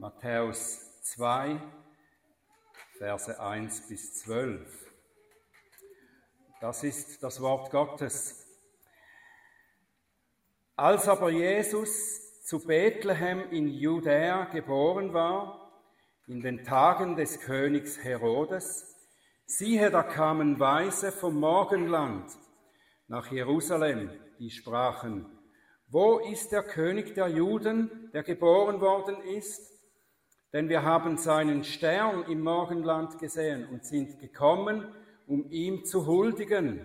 Matthäus 2, Verse 1 bis 12. Das ist das Wort Gottes. Als aber Jesus zu Bethlehem in Judäa geboren war, in den Tagen des Königs Herodes, siehe, da kamen Weise vom Morgenland nach Jerusalem, die sprachen, wo ist der König der Juden, der geboren worden ist? Denn wir haben seinen Stern im Morgenland gesehen und sind gekommen, um ihm zu huldigen.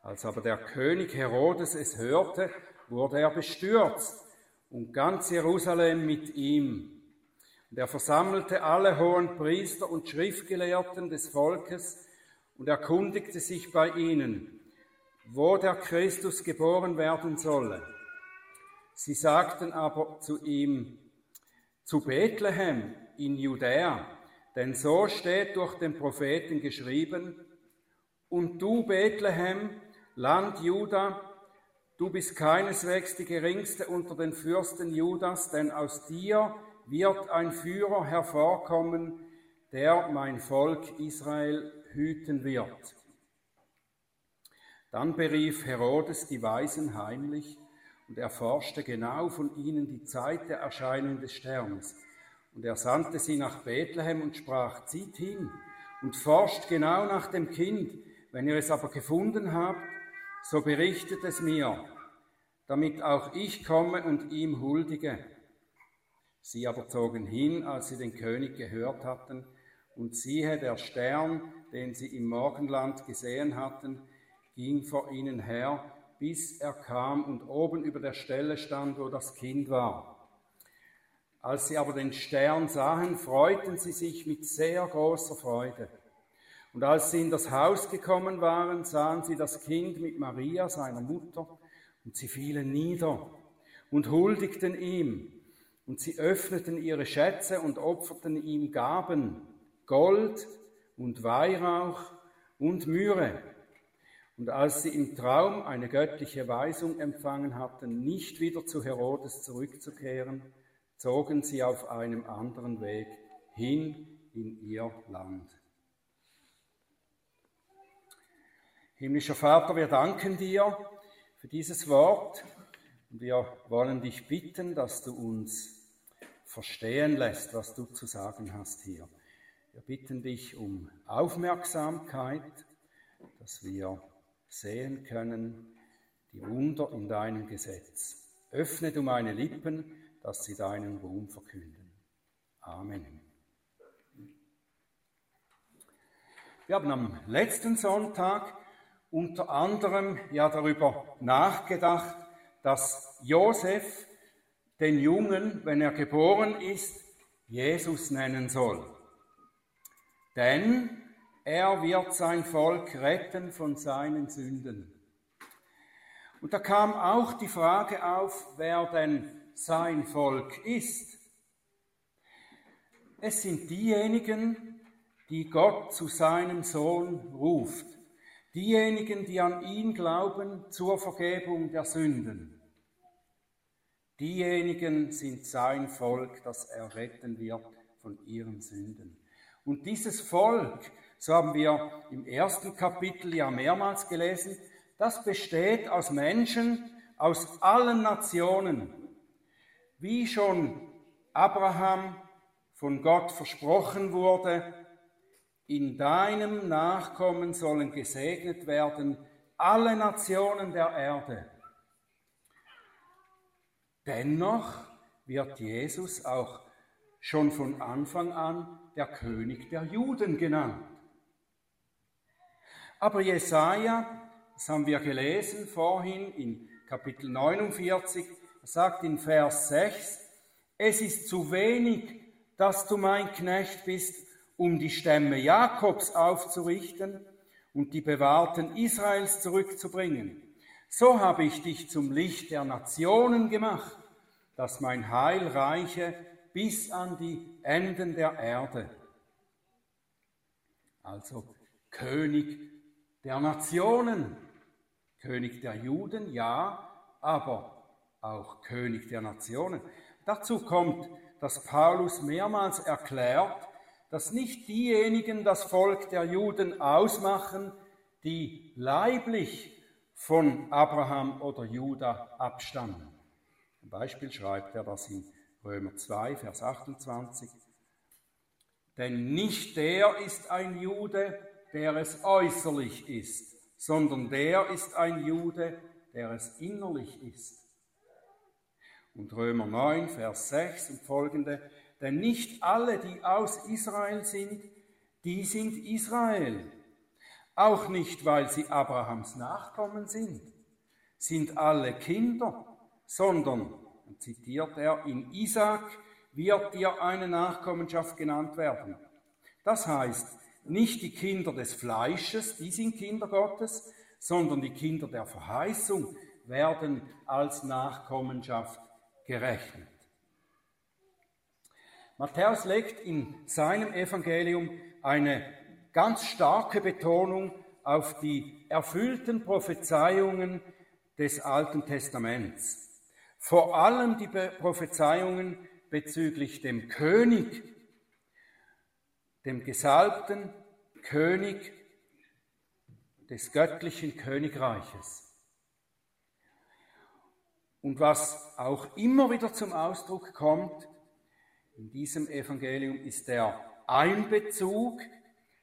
Als aber der König Herodes es hörte, wurde er bestürzt und ganz Jerusalem mit ihm. Und er versammelte alle hohen Priester und Schriftgelehrten des Volkes und erkundigte sich bei ihnen, wo der Christus geboren werden solle. Sie sagten aber zu ihm, zu Bethlehem in Judäa, denn so steht durch den Propheten geschrieben, und du Bethlehem, Land Juda, du bist keineswegs die geringste unter den Fürsten Judas, denn aus dir wird ein Führer hervorkommen, der mein Volk Israel hüten wird. Dann berief Herodes die Weisen heimlich und erforschte genau von ihnen die Zeit der Erscheinung des Sterns. Und er sandte sie nach Bethlehem und sprach, zieht hin und forscht genau nach dem Kind. Wenn ihr es aber gefunden habt, so berichtet es mir, damit auch ich komme und ihm huldige. Sie aber zogen hin, als sie den König gehört hatten, und siehe, der Stern, den sie im Morgenland gesehen hatten, ging vor ihnen her, bis er kam und oben über der Stelle stand, wo das Kind war. Als sie aber den Stern sahen, freuten sie sich mit sehr großer Freude. Und als sie in das Haus gekommen waren, sahen sie das Kind mit Maria, seiner Mutter, und sie fielen nieder und huldigten ihm. Und sie öffneten ihre Schätze und opferten ihm Gaben, Gold und Weihrauch und Myrrhe. Und als sie im Traum eine göttliche Weisung empfangen hatten, nicht wieder zu Herodes zurückzukehren, zogen sie auf einem anderen Weg hin in ihr Land. Himmlischer Vater, wir danken dir für dieses Wort und wir wollen dich bitten, dass du uns verstehen lässt, was du zu sagen hast hier. Wir bitten dich um Aufmerksamkeit, dass wir sehen können, die Wunder in deinem Gesetz. Öffne du meine Lippen, dass sie deinen Ruhm verkünden. Amen. Wir haben am letzten Sonntag unter anderem ja darüber nachgedacht, dass Josef den Jungen, wenn er geboren ist, Jesus nennen soll. Denn er wird sein Volk retten von seinen Sünden. Und da kam auch die Frage auf, wer denn sein Volk ist. Es sind diejenigen, die Gott zu seinem Sohn ruft, diejenigen, die an ihn glauben zur Vergebung der Sünden. Diejenigen sind sein Volk, das er retten wird von ihren Sünden. Und dieses Volk, so haben wir im ersten Kapitel ja mehrmals gelesen, das besteht aus Menschen aus allen Nationen. Wie schon Abraham von Gott versprochen wurde, in deinem Nachkommen sollen gesegnet werden alle Nationen der Erde. Dennoch wird Jesus auch schon von Anfang an der König der Juden genannt. Aber Jesaja, das haben wir gelesen vorhin in Kapitel 49, sagt in Vers 6, es ist zu wenig, dass du mein Knecht bist, um die Stämme Jakobs aufzurichten und die Bewahrten Israels zurückzubringen. So habe ich dich zum Licht der Nationen gemacht, dass mein Heil reiche bis an die Enden der Erde. Also König der Nationen, König der Juden, ja, aber auch König der Nationen. Dazu kommt dass Paulus mehrmals erklärt, dass nicht diejenigen das Volk der Juden ausmachen, die leiblich von Abraham oder Juda abstammen. Zum Beispiel schreibt er das in Römer 2, Vers 28. Denn nicht der ist ein Jude, der es äußerlich ist, sondern der ist ein Jude, der es innerlich ist. Und Römer 9, Vers 6 und folgende, denn nicht alle, die aus Israel sind, die sind Israel. Auch nicht, weil sie Abrahams Nachkommen sind, sind alle Kinder, sondern, zitiert er, in Isaac wird dir eine Nachkommenschaft genannt werden. Das heißt, nicht die Kinder des Fleisches, die sind Kinder Gottes, sondern die Kinder der Verheißung werden als Nachkommenschaft gerechnet. Matthäus legt in seinem Evangelium eine ganz starke Betonung auf die erfüllten Prophezeiungen des Alten Testaments. Vor allem die Prophezeiungen bezüglich dem König, dem gesalbten König des göttlichen Königreiches. Und was auch immer wieder zum Ausdruck kommt in diesem Evangelium, ist der Einbezug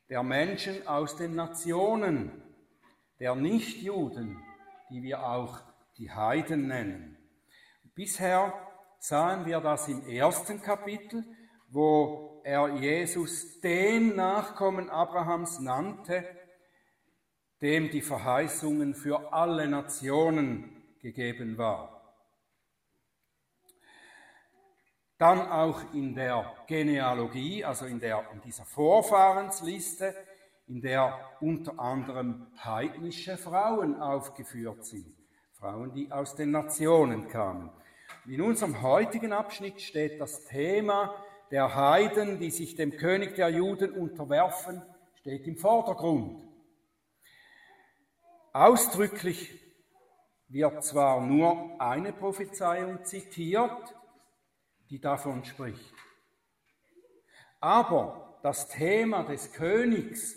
der Menschen aus den Nationen, der Nichtjuden, die wir auch die Heiden nennen. Bisher sahen wir das im ersten Kapitel, wo er Jesus den Nachkommen Abrahams nannte, dem die Verheißungen für alle Nationen gegeben war. Dann auch in der Genealogie, also in, der, in dieser Vorfahrensliste, in der unter anderem heidnische Frauen aufgeführt sind. Frauen, die aus den Nationen kamen. In unserem heutigen Abschnitt steht das Thema der Heiden, die sich dem König der Juden unterwerfen, steht im Vordergrund. Ausdrücklich wird zwar nur eine Prophezeiung zitiert, die davon spricht. Aber das Thema des Königs,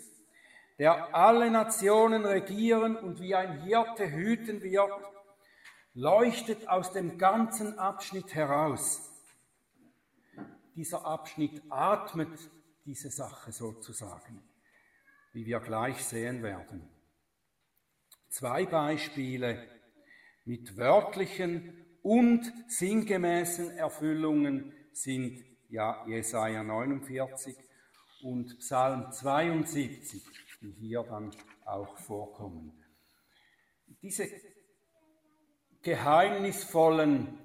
der alle Nationen regieren und wie ein Hirte hüten wird, leuchtet aus dem ganzen Abschnitt heraus. Dieser Abschnitt atmet diese Sache sozusagen, wie wir gleich sehen werden. Zwei Beispiele mit wörtlichen und sinngemäßen Erfüllungen sind ja Jesaja 49 und Psalm 72, die hier dann auch vorkommen. Diese geheimnisvollen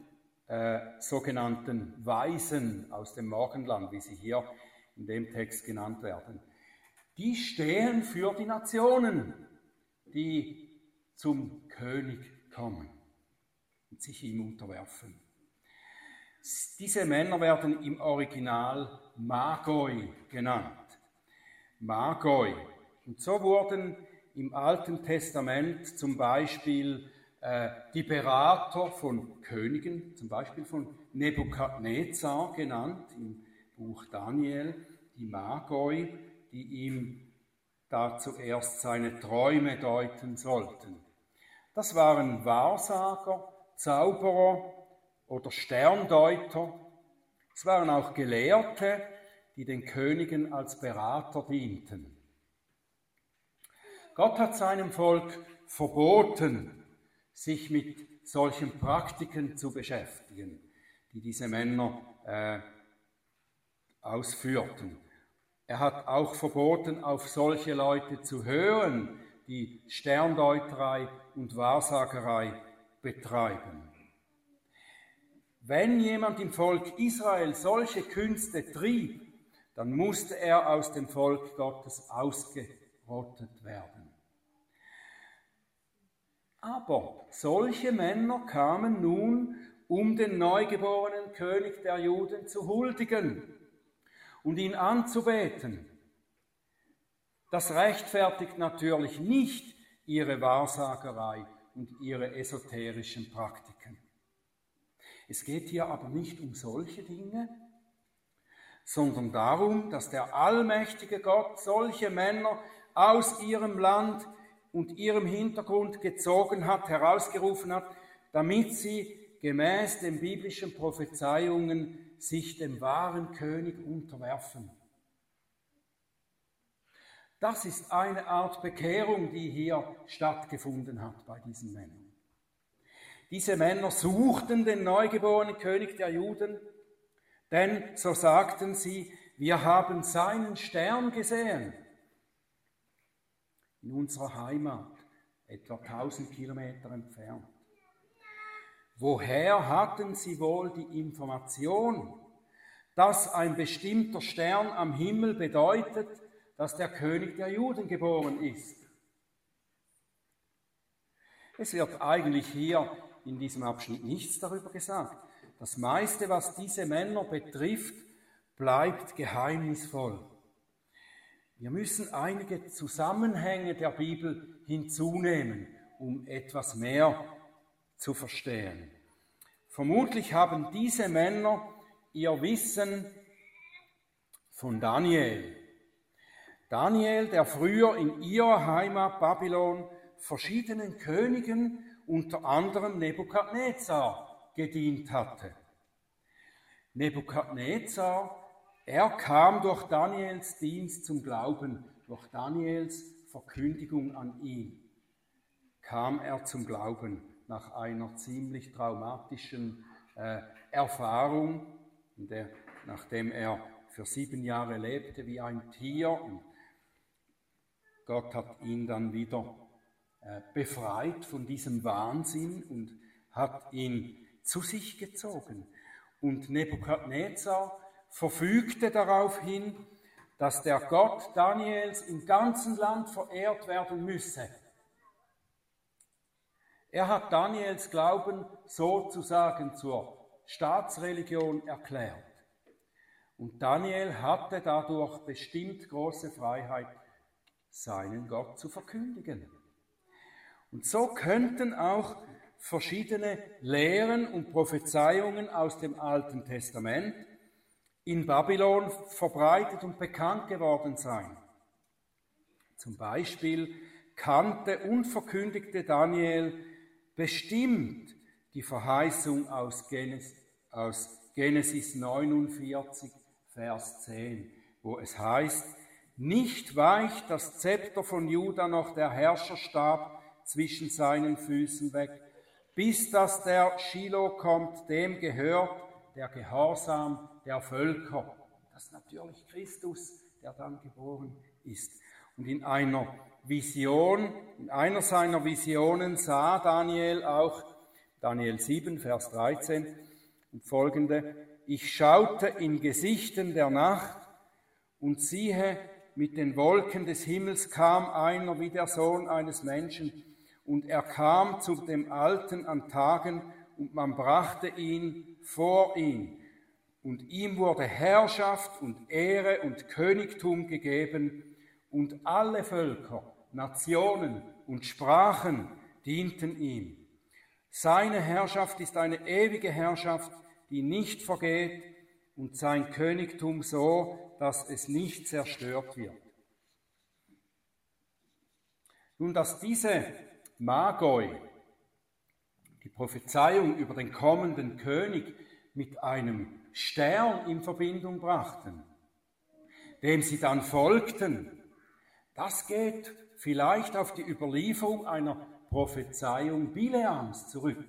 äh, sogenannten Weisen aus dem Morgenland, wie sie hier in dem Text genannt werden, die stehen für die Nationen, die zum König kommen und sich ihm unterwerfen. Diese Männer werden im Original Magoi genannt. Magoi. Und so wurden im Alten Testament zum Beispiel die Berater von Königen, zum Beispiel von Nebukadnezar genannt im Buch Daniel, die Magoi, die ihm da zuerst seine Träume deuten sollten. Das waren Wahrsager, Zauberer oder Sterndeuter. Es waren auch Gelehrte, die den Königen als Berater dienten. Gott hat seinem Volk verboten, sich mit solchen Praktiken zu beschäftigen, die diese Männer äh, ausführten. Er hat auch verboten, auf solche Leute zu hören, die Sterndeuterei und Wahrsagerei betreiben. Wenn jemand im Volk Israel solche Künste trieb, dann musste er aus dem Volk Gottes ausgerottet werden. Aber solche Männer kamen nun, um den neugeborenen König der Juden zu huldigen und ihn anzubeten. Das rechtfertigt natürlich nicht ihre Wahrsagerei und ihre esoterischen Praktiken. Es geht hier aber nicht um solche Dinge, sondern darum, dass der allmächtige Gott solche Männer aus ihrem Land und ihrem Hintergrund gezogen hat, herausgerufen hat, damit sie gemäß den biblischen Prophezeiungen sich dem wahren König unterwerfen. Das ist eine Art Bekehrung, die hier stattgefunden hat bei diesen Männern. Diese Männer suchten den neugeborenen König der Juden, denn so sagten sie, wir haben seinen Stern gesehen in unserer Heimat, etwa 1000 Kilometer entfernt. Woher hatten sie wohl die Information, dass ein bestimmter Stern am Himmel bedeutet, dass der König der Juden geboren ist? Es wird eigentlich hier in diesem Abschnitt nichts darüber gesagt. Das meiste, was diese Männer betrifft, bleibt geheimnisvoll. Wir müssen einige Zusammenhänge der Bibel hinzunehmen, um etwas mehr zu verstehen. Vermutlich haben diese Männer ihr Wissen von Daniel. Daniel, der früher in ihrer Heimat Babylon verschiedenen Königen, unter anderem Nebukadnezar, gedient hatte. Nebukadnezar er kam durch Daniels Dienst zum Glauben, durch Daniels Verkündigung an ihn, kam er zum Glauben nach einer ziemlich traumatischen äh, Erfahrung, der, nachdem er für sieben Jahre lebte wie ein Tier. Und Gott hat ihn dann wieder äh, befreit von diesem Wahnsinn und hat ihn zu sich gezogen. Und Nebukadnezar verfügte darauf hin, dass der Gott Daniels im ganzen Land verehrt werden müsse. Er hat Daniels Glauben sozusagen zur Staatsreligion erklärt. Und Daniel hatte dadurch bestimmt große Freiheit, seinen Gott zu verkündigen. Und so könnten auch verschiedene Lehren und Prophezeiungen aus dem Alten Testament in Babylon verbreitet und bekannt geworden sein. Zum Beispiel kannte und verkündigte Daniel bestimmt die Verheißung aus Genesis, aus Genesis 49, Vers 10, wo es heißt, nicht weicht das Zepter von Juda noch der Herrscherstab zwischen seinen Füßen weg, bis dass der Shiloh kommt, dem gehört der Gehorsam der Völker. Das ist natürlich Christus, der dann geboren ist. Und in einer Vision, in einer seiner Visionen sah Daniel auch, Daniel 7, Vers 13 und folgende, ich schaute in Gesichten der Nacht und siehe, mit den Wolken des Himmels kam einer wie der Sohn eines Menschen, und er kam zu dem Alten an Tagen, und man brachte ihn vor ihn und ihm wurde Herrschaft und Ehre und Königtum gegeben und alle Völker, Nationen und Sprachen dienten ihm. Seine Herrschaft ist eine ewige Herrschaft, die nicht vergeht und sein Königtum so, dass es nicht zerstört wird. Nun, dass diese Magoi, die Prophezeiung über den kommenden König, mit einem Stern in Verbindung brachten, dem sie dann folgten, das geht vielleicht auf die Überlieferung einer Prophezeiung Bileams zurück.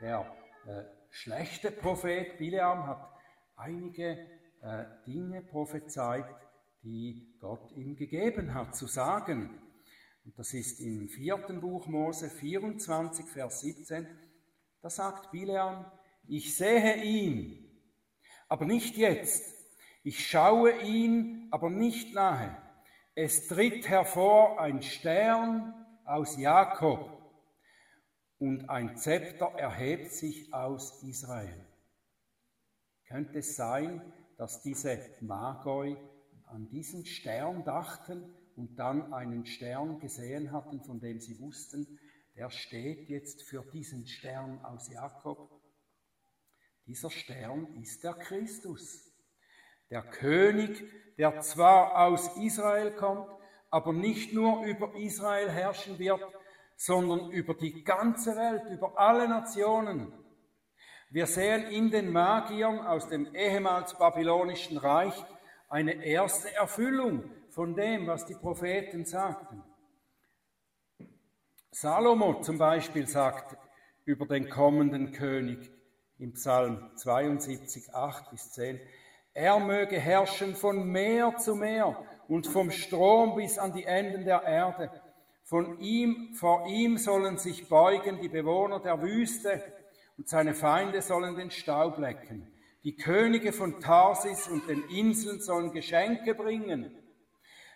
Der äh, schlechte Prophet Bileam hat einige äh, Dinge prophezeit, die Gott ihm gegeben hat zu sagen. Und das ist im vierten Buch Mose 24, Vers 17. Da sagt Bileam, ich sehe ihn, aber nicht jetzt. Ich schaue ihn, aber nicht nahe. Es tritt hervor ein Stern aus Jakob und ein Zepter erhebt sich aus Israel. Könnte es sein, dass diese Magoi an diesen Stern dachten und dann einen Stern gesehen hatten, von dem sie wussten, der steht jetzt für diesen Stern aus Jakob dieser Stern ist der Christus, der König, der zwar aus Israel kommt, aber nicht nur über Israel herrschen wird, sondern über die ganze Welt, über alle Nationen. Wir sehen in den Magiern aus dem ehemals babylonischen Reich eine erste Erfüllung von dem, was die Propheten sagten. Salomo zum Beispiel sagt über den kommenden König im Psalm 72, 8 bis 10, er möge herrschen von Meer zu Meer und vom Strom bis an die Enden der Erde. Von ihm, vor ihm sollen sich beugen die Bewohner der Wüste und seine Feinde sollen den Staub lecken. Die Könige von Tarsis und den Inseln sollen Geschenke bringen.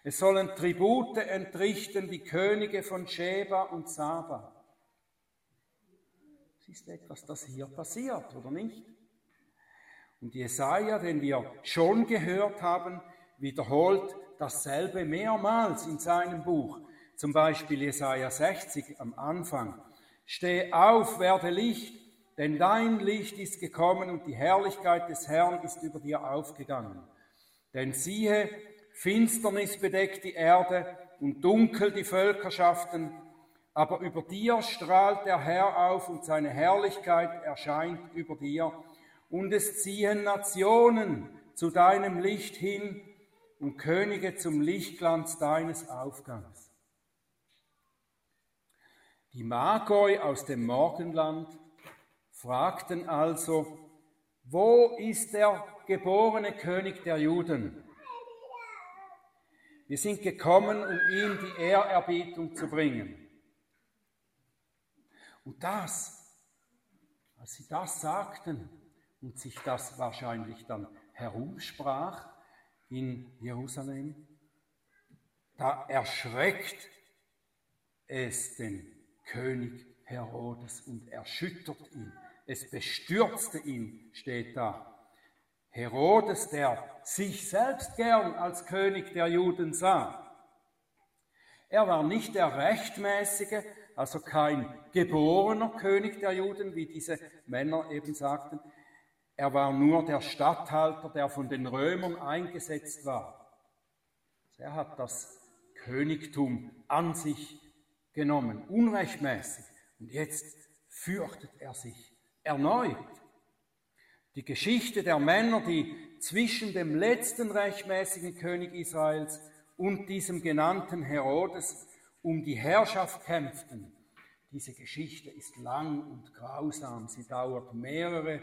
Es sollen Tribute entrichten die Könige von Sheba und Saba. Ist etwas, das hier passiert, oder nicht? Und Jesaja, den wir schon gehört haben, wiederholt dasselbe mehrmals in seinem Buch. Zum Beispiel Jesaja 60 am Anfang. Steh auf, werde Licht, denn dein Licht ist gekommen und die Herrlichkeit des Herrn ist über dir aufgegangen. Denn siehe, Finsternis bedeckt die Erde und dunkel die Völkerschaften, aber über dir strahlt der Herr auf und seine Herrlichkeit erscheint über dir und es ziehen Nationen zu deinem Licht hin und Könige zum Lichtglanz deines Aufgangs. Die Magoi aus dem Morgenland fragten also, wo ist der geborene König der Juden? Wir sind gekommen, um ihm die Ehrerbietung zu bringen. Und das, als sie das sagten, und sich das wahrscheinlich dann herumsprach in Jerusalem, da erschreckt es den König Herodes und erschüttert ihn. Es bestürzte ihn, steht da. Herodes, der sich selbst gern als König der Juden sah. Er war nicht der rechtmäßige, also kein geborener König der Juden, wie diese Männer eben sagten. Er war nur der Statthalter, der von den Römern eingesetzt war. Er hat das Königtum an sich genommen, unrechtmäßig. Und jetzt fürchtet er sich erneut. Die Geschichte der Männer, die zwischen dem letzten rechtmäßigen König Israels und diesem genannten Herodes um die Herrschaft kämpften, diese Geschichte ist lang und grausam. Sie dauert mehrere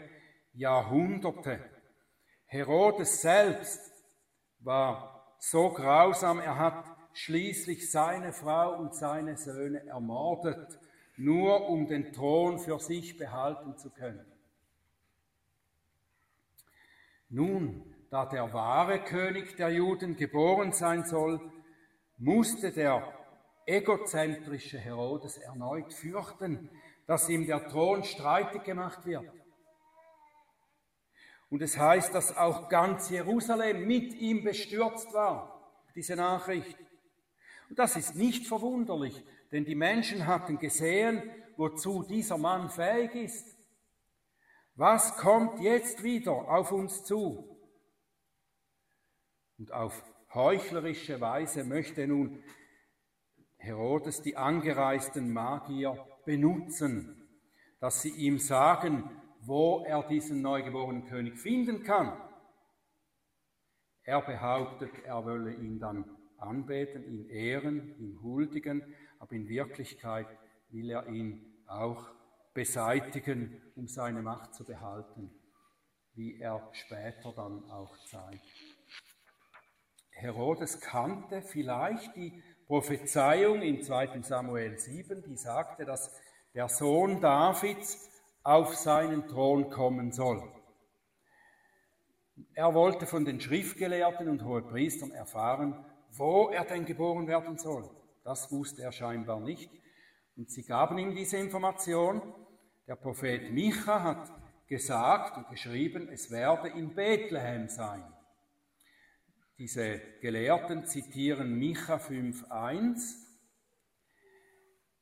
Jahrhunderte. Herodes selbst war so grausam, er hat schließlich seine Frau und seine Söhne ermordet, nur um den Thron für sich behalten zu können. Nun, da der wahre König der Juden geboren sein soll, musste der egozentrische Herodes erneut fürchten, dass ihm der Thron streitig gemacht wird. Und es heißt, dass auch ganz Jerusalem mit ihm bestürzt war, diese Nachricht. Und das ist nicht verwunderlich, denn die Menschen hatten gesehen, wozu dieser Mann fähig ist. Was kommt jetzt wieder auf uns zu? Und auf heuchlerische Weise möchte nun Herodes die angereisten Magier benutzen, dass sie ihm sagen, wo er diesen neugeborenen König finden kann. Er behauptet, er wolle ihn dann anbeten, ihn ehren, ihm huldigen, aber in Wirklichkeit will er ihn auch beseitigen, um seine Macht zu behalten, wie er später dann auch zeigt. Herodes kannte vielleicht die Prophezeiung in 2 Samuel 7, die sagte, dass der Sohn Davids auf seinen Thron kommen soll. Er wollte von den Schriftgelehrten und Hohepriestern erfahren, wo er denn geboren werden soll. Das wusste er scheinbar nicht. Und sie gaben ihm diese Information. Der Prophet Micha hat gesagt und geschrieben, es werde in Bethlehem sein. Diese Gelehrten zitieren Micha 5.1,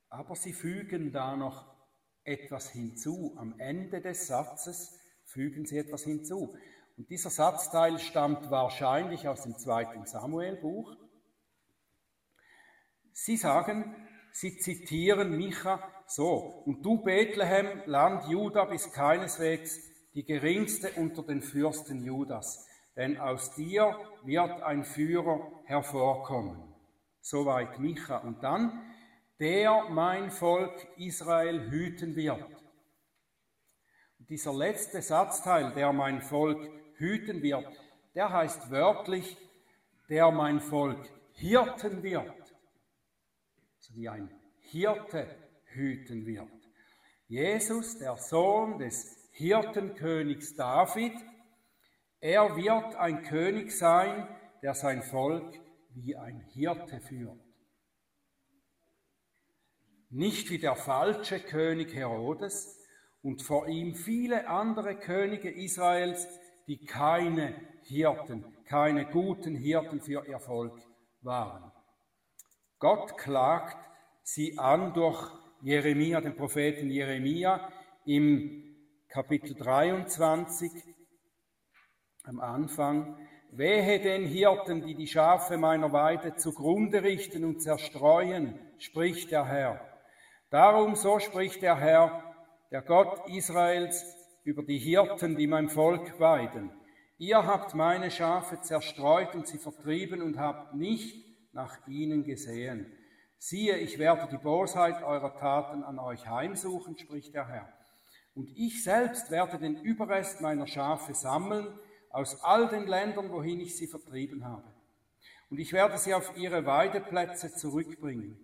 aber sie fügen da noch etwas hinzu. Am Ende des Satzes fügen sie etwas hinzu. Und dieser Satzteil stammt wahrscheinlich aus dem zweiten Samuelbuch. Sie sagen, sie zitieren Micha so, und du Bethlehem, Land Juda, bist keineswegs die geringste unter den Fürsten Judas, denn aus dir wird ein Führer hervorkommen. Soweit Micha. Und dann, der mein Volk Israel hüten wird. Und dieser letzte Satzteil, der mein Volk hüten wird, der heißt wörtlich, der mein Volk hirten wird. So wie ein Hirte hüten wird. Jesus, der Sohn des Hirtenkönigs David, er wird ein König sein, der sein Volk wie ein Hirte führt. Nicht wie der falsche König Herodes und vor ihm viele andere Könige Israels, die keine Hirten, keine guten Hirten für ihr Volk waren. Gott klagt sie an durch Jeremia, den Propheten Jeremia, im Kapitel 23 am Anfang. Wehe den Hirten, die die Schafe meiner Weide zugrunde richten und zerstreuen, spricht der Herr. Darum, so spricht der Herr, der Gott Israels, über die Hirten, die mein Volk weiden. Ihr habt meine Schafe zerstreut und sie vertrieben und habt nicht nach ihnen gesehen. Siehe, ich werde die Bosheit eurer Taten an euch heimsuchen, spricht der Herr. Und ich selbst werde den Überrest meiner Schafe sammeln aus all den Ländern, wohin ich sie vertrieben habe. Und ich werde sie auf ihre Weideplätze zurückbringen.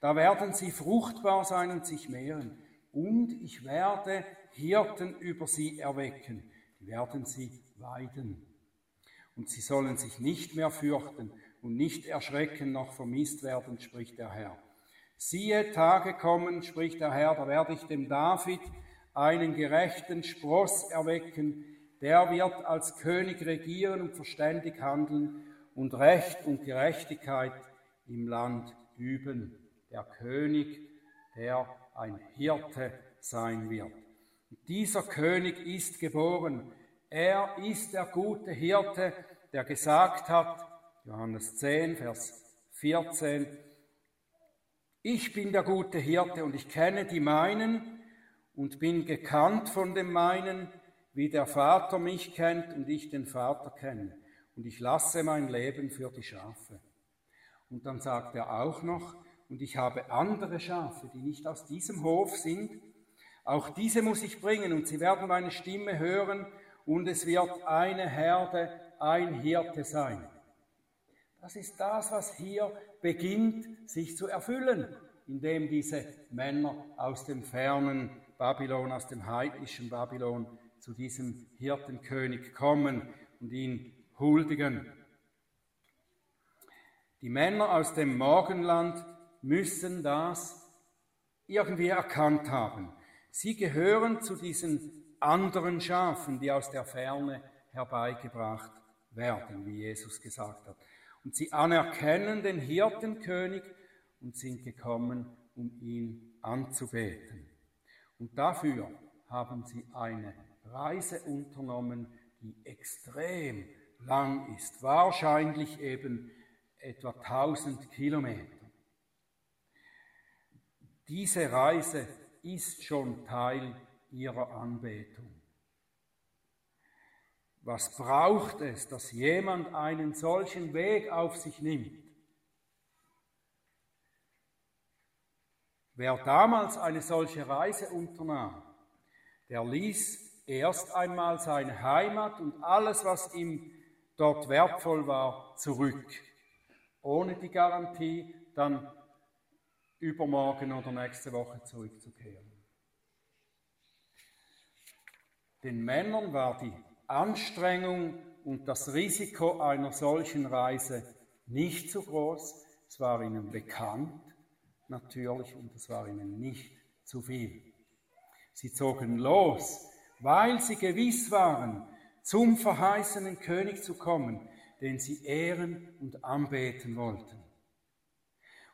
Da werden sie fruchtbar sein und sich mehren. Und ich werde Hirten über sie erwecken. Die werden sie weiden. Und sie sollen sich nicht mehr fürchten und nicht erschrecken noch vermisst werden, spricht der Herr. Siehe, Tage kommen, spricht der Herr, da werde ich dem David einen gerechten Spross erwecken, der wird als König regieren und verständig handeln und Recht und Gerechtigkeit im Land üben. Der König, der ein Hirte sein wird. dieser König ist geboren. Er ist der gute Hirte, der gesagt hat, Johannes 10, Vers 14. Ich bin der gute Hirte und ich kenne die meinen und bin gekannt von dem meinen, wie der Vater mich kennt und ich den Vater kenne. Und ich lasse mein Leben für die Schafe. Und dann sagt er auch noch, und ich habe andere Schafe, die nicht aus diesem Hof sind. Auch diese muss ich bringen und sie werden meine Stimme hören und es wird eine Herde, ein Hirte sein. Das ist das, was hier beginnt sich zu erfüllen, indem diese Männer aus dem fernen Babylon, aus dem heidnischen Babylon zu diesem Hirtenkönig kommen und ihn huldigen. Die Männer aus dem Morgenland müssen das irgendwie erkannt haben. Sie gehören zu diesen anderen Schafen, die aus der Ferne herbeigebracht werden, wie Jesus gesagt hat. Und sie anerkennen den Hirtenkönig und sind gekommen, um ihn anzubeten. Und dafür haben sie eine Reise unternommen, die extrem lang ist, wahrscheinlich eben etwa 1000 Kilometer. Diese Reise ist schon Teil ihrer Anbetung. Was braucht es, dass jemand einen solchen Weg auf sich nimmt? Wer damals eine solche Reise unternahm, der ließ erst einmal seine Heimat und alles, was ihm dort wertvoll war, zurück, ohne die Garantie, dann übermorgen oder nächste Woche zurückzukehren. Den Männern war die Anstrengung und das Risiko einer solchen Reise nicht so groß. Es war ihnen bekannt, natürlich, und es war ihnen nicht zu viel. Sie zogen los, weil sie gewiss waren, zum verheißenen König zu kommen, den sie ehren und anbeten wollten.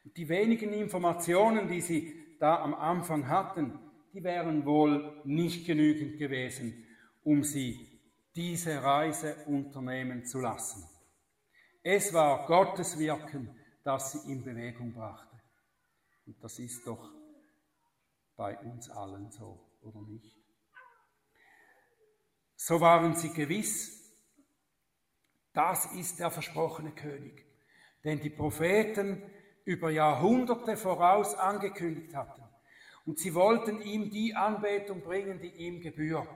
Und die wenigen Informationen, die sie da am Anfang hatten, die wären wohl nicht genügend gewesen, um sie diese Reise unternehmen zu lassen. Es war Gottes Wirken, das sie in Bewegung brachte. Und das ist doch bei uns allen so, oder nicht? So waren sie gewiss, das ist der versprochene König, den die Propheten über Jahrhunderte voraus angekündigt hatten. Und sie wollten ihm die Anbetung bringen, die ihm gebührt.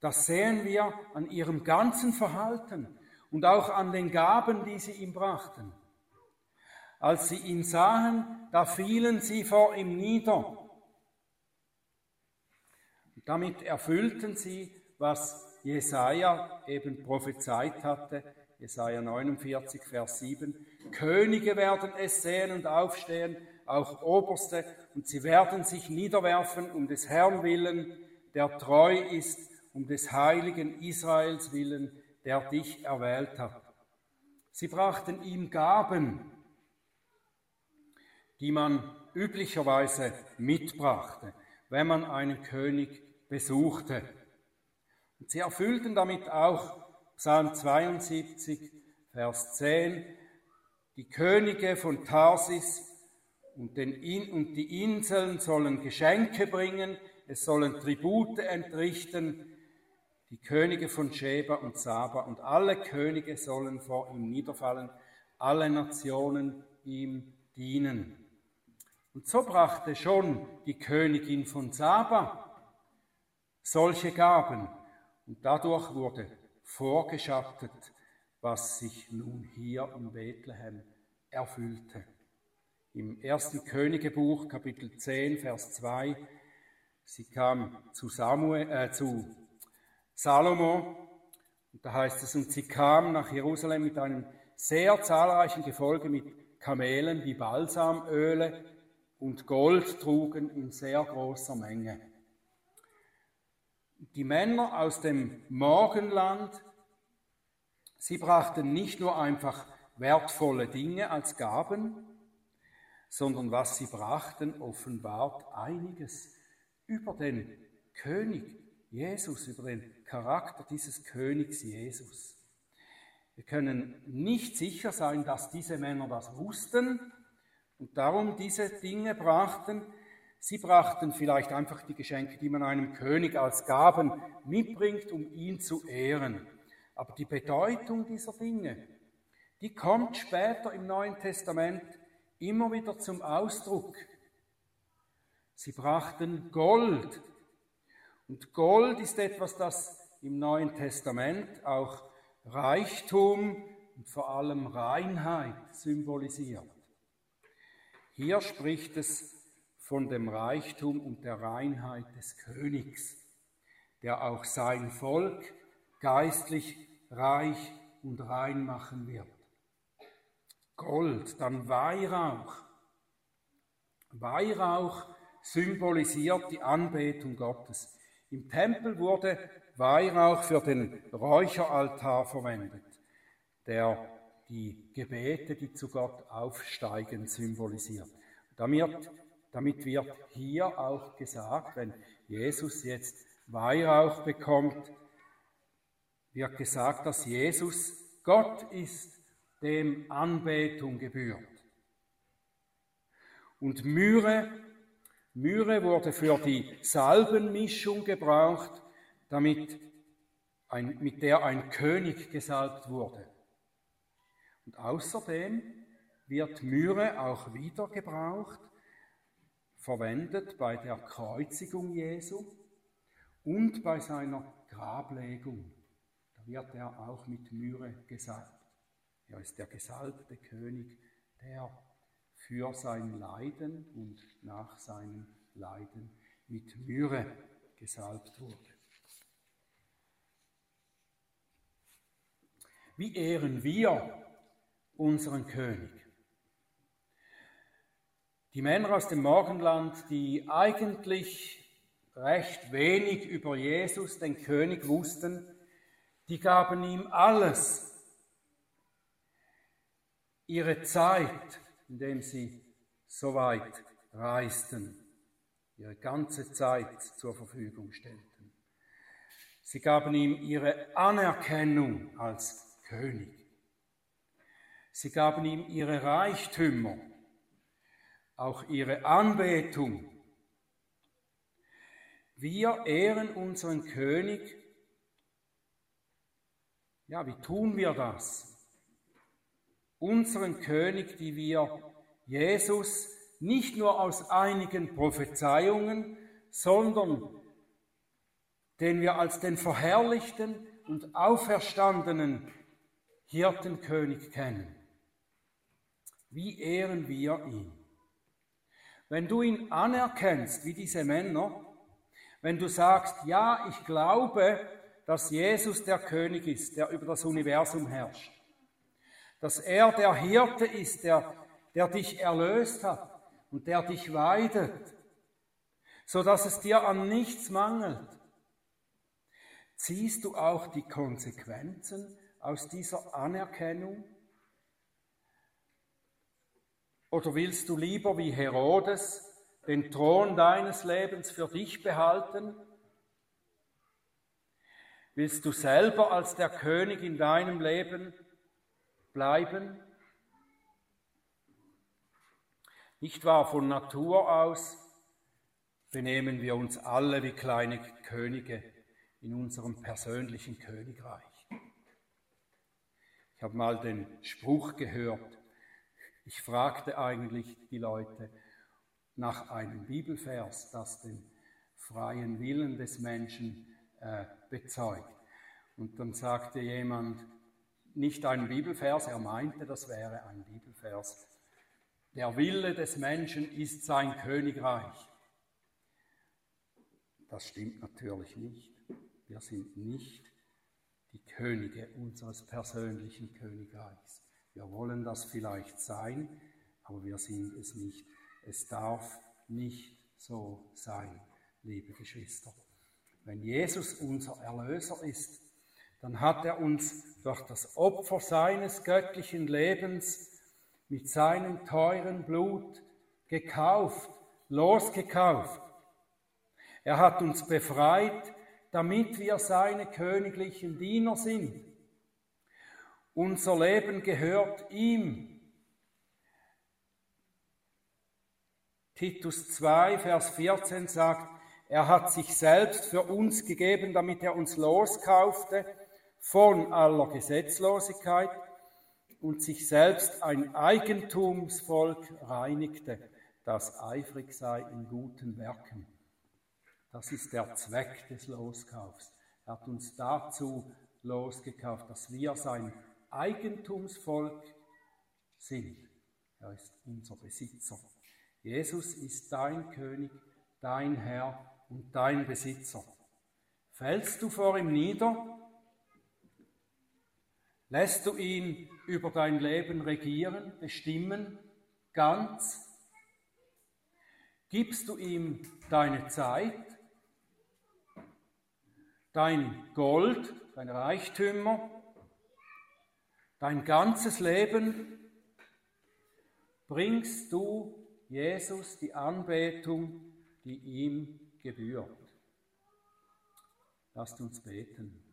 Das sehen wir an ihrem ganzen Verhalten und auch an den Gaben, die sie ihm brachten. Als sie ihn sahen, da fielen sie vor ihm nieder. Damit erfüllten sie, was Jesaja eben prophezeit hatte, Jesaja 49, Vers 7. Könige werden es sehen und aufstehen, auch Oberste, und sie werden sich niederwerfen um des Herrn willen, der treu ist, um des heiligen Israels willen, der dich erwählt hat. Sie brachten ihm Gaben, die man üblicherweise mitbrachte, wenn man einen König besuchte. Und sie erfüllten damit auch Psalm 72, Vers 10, die Könige von Tarsis und, den, und die Inseln sollen Geschenke bringen, es sollen Tribute entrichten, die Könige von Sheba und Saba und alle Könige sollen vor ihm niederfallen, alle Nationen ihm dienen. Und so brachte schon die Königin von Saba solche Gaben und dadurch wurde vorgeschattet, was sich nun hier in Bethlehem erfüllte. Im ersten Königebuch, Kapitel 10, Vers 2, sie kam zu, Samuel, äh, zu Salomo, und da heißt es, und sie kam nach Jerusalem mit einem sehr zahlreichen Gefolge mit Kamelen, die Balsamöle und Gold trugen in sehr großer Menge. Die Männer aus dem Morgenland, sie brachten nicht nur einfach wertvolle Dinge als Gaben, sondern was sie brachten, offenbart einiges über den König Jesus, über den Charakter dieses Königs Jesus. Wir können nicht sicher sein, dass diese Männer das wussten und darum diese Dinge brachten, Sie brachten vielleicht einfach die Geschenke, die man einem König als Gaben mitbringt, um ihn zu ehren. Aber die Bedeutung dieser Dinge, die kommt später im Neuen Testament immer wieder zum Ausdruck. Sie brachten Gold. Und Gold ist etwas, das im Neuen Testament auch Reichtum und vor allem Reinheit symbolisiert. Hier spricht es von dem Reichtum und der Reinheit des Königs, der auch sein Volk geistlich reich und rein machen wird. Gold, dann Weihrauch. Weihrauch symbolisiert die Anbetung Gottes. Im Tempel wurde Weihrauch für den Räucheraltar verwendet, der die Gebete, die zu Gott aufsteigen, symbolisiert. Damit damit wird hier auch gesagt, wenn Jesus jetzt Weihrauch bekommt, wird gesagt, dass Jesus Gott ist, dem Anbetung gebührt. Und Myre, Myre wurde für die Salbenmischung gebraucht, damit ein, mit der ein König gesalbt wurde. Und außerdem wird Myre auch wieder gebraucht, verwendet bei der Kreuzigung Jesu und bei seiner Grablegung. Da wird er auch mit Mühre gesalbt. Er ist der gesalbte König, der für sein Leiden und nach seinem Leiden mit Mühre gesalbt wurde. Wie ehren wir unseren König? Die Männer aus dem Morgenland, die eigentlich recht wenig über Jesus, den König, wussten, die gaben ihm alles. Ihre Zeit, indem sie so weit reisten, ihre ganze Zeit zur Verfügung stellten. Sie gaben ihm ihre Anerkennung als König. Sie gaben ihm ihre Reichtümer, auch ihre Anbetung. Wir ehren unseren König. Ja, wie tun wir das? Unseren König, die wir Jesus nicht nur aus einigen Prophezeiungen, sondern den wir als den verherrlichten und auferstandenen Hirtenkönig kennen. Wie ehren wir ihn? Wenn du ihn anerkennst, wie diese Männer, wenn du sagst, ja, ich glaube, dass Jesus der König ist, der über das Universum herrscht, dass er der Hirte ist, der, der dich erlöst hat und der dich weidet, so dass es dir an nichts mangelt, ziehst du auch die Konsequenzen aus dieser Anerkennung? Oder willst du lieber wie Herodes den Thron deines Lebens für dich behalten? Willst du selber als der König in deinem Leben bleiben? Nicht wahr, von Natur aus benehmen wir uns alle wie kleine Könige in unserem persönlichen Königreich. Ich habe mal den Spruch gehört, ich fragte eigentlich die Leute nach einem Bibelvers, das den freien Willen des Menschen äh, bezeugt. Und dann sagte jemand, nicht ein Bibelvers, er meinte, das wäre ein Bibelvers. Der Wille des Menschen ist sein Königreich. Das stimmt natürlich nicht. Wir sind nicht die Könige unseres persönlichen Königreichs. Wir wollen das vielleicht sein, aber wir sind es nicht. Es darf nicht so sein, liebe Geschwister. Wenn Jesus unser Erlöser ist, dann hat er uns durch das Opfer seines göttlichen Lebens mit seinem teuren Blut gekauft, losgekauft. Er hat uns befreit, damit wir seine königlichen Diener sind. Unser Leben gehört ihm. Titus 2, Vers 14 sagt, er hat sich selbst für uns gegeben, damit er uns loskaufte von aller Gesetzlosigkeit und sich selbst ein Eigentumsvolk reinigte, das eifrig sei in guten Werken. Das ist der Zweck des Loskaufs. Er hat uns dazu losgekauft, dass wir sein Eigentumsvolk sind. Er ist unser Besitzer. Jesus ist dein König, dein Herr und dein Besitzer. Fällst du vor ihm nieder? Lässt du ihn über dein Leben regieren, bestimmen, ganz? Gibst du ihm deine Zeit, dein Gold, deine Reichtümer, dein ganzes Leben bringst du Jesus die Anbetung, die ihm gebührt. Lasst uns beten.